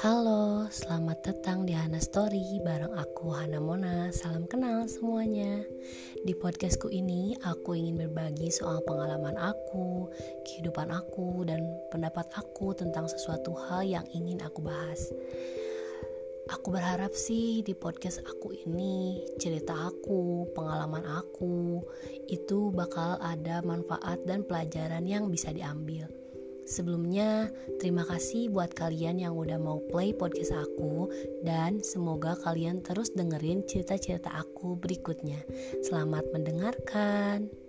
Halo, selamat datang di Hana Story bareng aku Hana Mona. Salam kenal semuanya. Di podcastku ini aku ingin berbagi soal pengalaman aku, kehidupan aku dan pendapat aku tentang sesuatu hal yang ingin aku bahas. Aku berharap sih di podcast aku ini cerita aku, pengalaman aku itu bakal ada manfaat dan pelajaran yang bisa diambil. Sebelumnya, terima kasih buat kalian yang udah mau play podcast aku dan semoga kalian terus dengerin cerita-cerita aku berikutnya. Selamat mendengarkan.